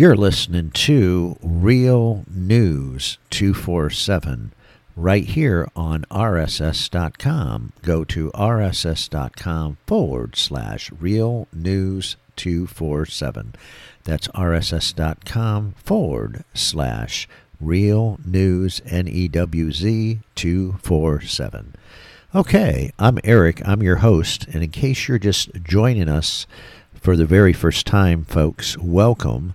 You're listening to Real Newz 247 right here on RSS.com. Go to RSS.com forward slash Real Newz 247. That's RSS.com forward slash Real Newz N-E-W-Z 247. Okay, I'm Eric. I'm your host. And in case you're just joining us for the very first time, folks, welcome.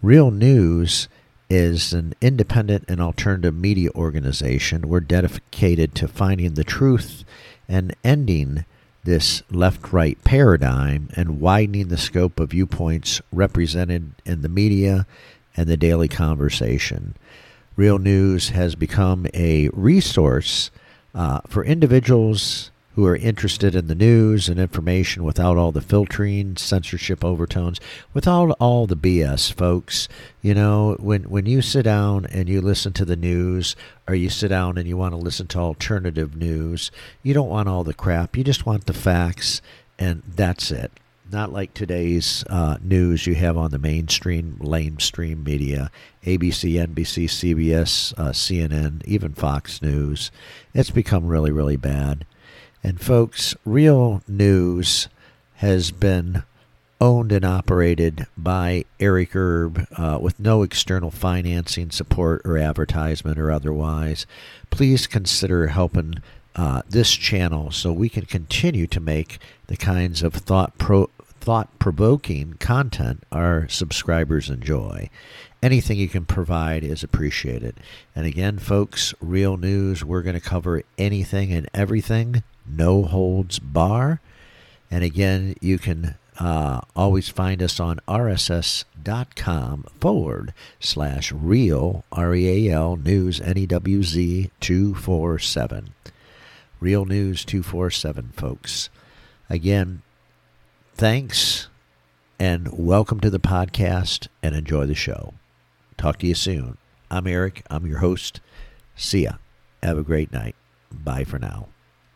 Real Newz is an independent and alternative media organization. We're dedicated to finding the truth and ending this left right paradigm and widening the scope of viewpoints represented in the media and the daily conversation. Real Newz has become a resource uh, for individuals who are interested in the news and information without all the filtering, censorship overtones, without all the BS, folks. You know, when when you sit down and you listen to the news, or you sit down and you want to listen to alternative news, you don't want all the crap. You just want the facts, and that's it. Not like today's uh, news you have on the mainstream, lamestream media, ABC, NBC, CBS, uh, CNN, even Fox News. It's become really, really bad. And folks, Real Newz has been owned and operated by Eric Erb uh, with no external financing support or advertisement or otherwise. Please consider helping uh, this channel so we can continue to make the kinds of thought pro- thought provoking content our subscribers enjoy. Anything you can provide is appreciated. And again, folks, real news, we're going to cover anything and everything no holds bar. And again, you can uh, always find us on rss.com forward slash real, R E A L, news, N E W Z 247. Real Newz 247, folks. Again, thanks and welcome to the podcast and enjoy the show. Talk to you soon. I'm Eric. I'm your host. See ya. Have a great night. Bye for now.